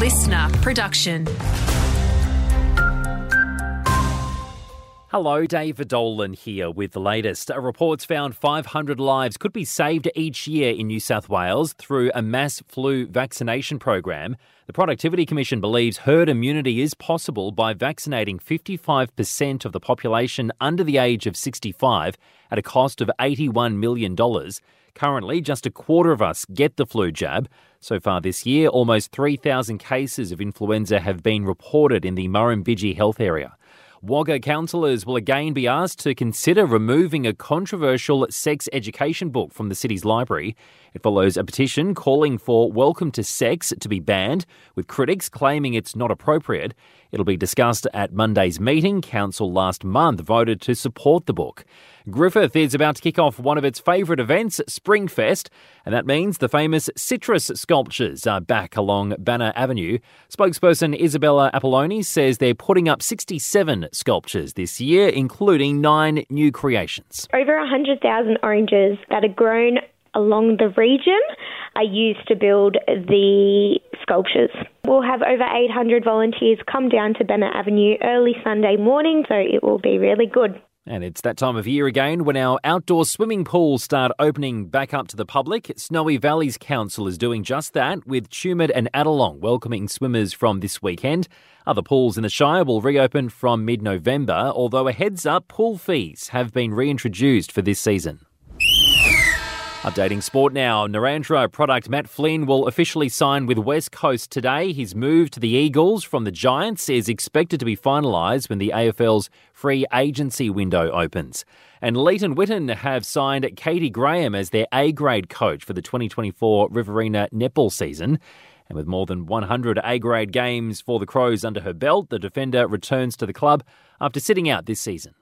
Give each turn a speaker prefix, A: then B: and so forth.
A: listener production.
B: Hello, David Dolan here with the latest. A Reports found 500 lives could be saved each year in New South Wales through a mass flu vaccination program. The Productivity Commission believes herd immunity is possible by vaccinating 55% of the population under the age of 65 at a cost of $81 million. Currently, just a quarter of us get the flu jab. So far this year, almost 3,000 cases of influenza have been reported in the Murrumbidgee health area. Wagga councillors will again be asked to consider removing a controversial sex education book from the city's library. It follows a petition calling for Welcome to Sex to be banned, with critics claiming it's not appropriate. It'll be discussed at Monday's meeting. Council last month voted to support the book. Griffith is about to kick off one of its favourite events, Springfest, and that means the famous citrus sculptures are back along Banna Avenue. Spokesperson Isabella Apolloni says they're putting up 67 sculptures this year, including nine new creations.
C: Over 100,000 oranges that are grown along the region are used to build the sculptures. We'll have over 800 volunteers come down to Banna Avenue early Sunday morning, so it will be really good.
B: And it's that time of year again when our outdoor swimming pools start opening back up to the public. Snowy Valleys Council is doing just that, with Tumut and Adelong welcoming swimmers from this weekend. Other pools in the Shire will reopen from mid November, although a heads up, pool fees have been reintroduced for this season. Updating sport now. Narrandera product Matt Flynn will officially sign with West Coast today. His move to the Eagles from the Giants is expected to be finalised when the AFL's free agency window opens. And Leeton Whitton have signed Katie Graham as their A grade coach for the 2024 Riverina netball season. And with more than 100 A grade games for the Crows under her belt, the defender returns to the club after sitting out this season.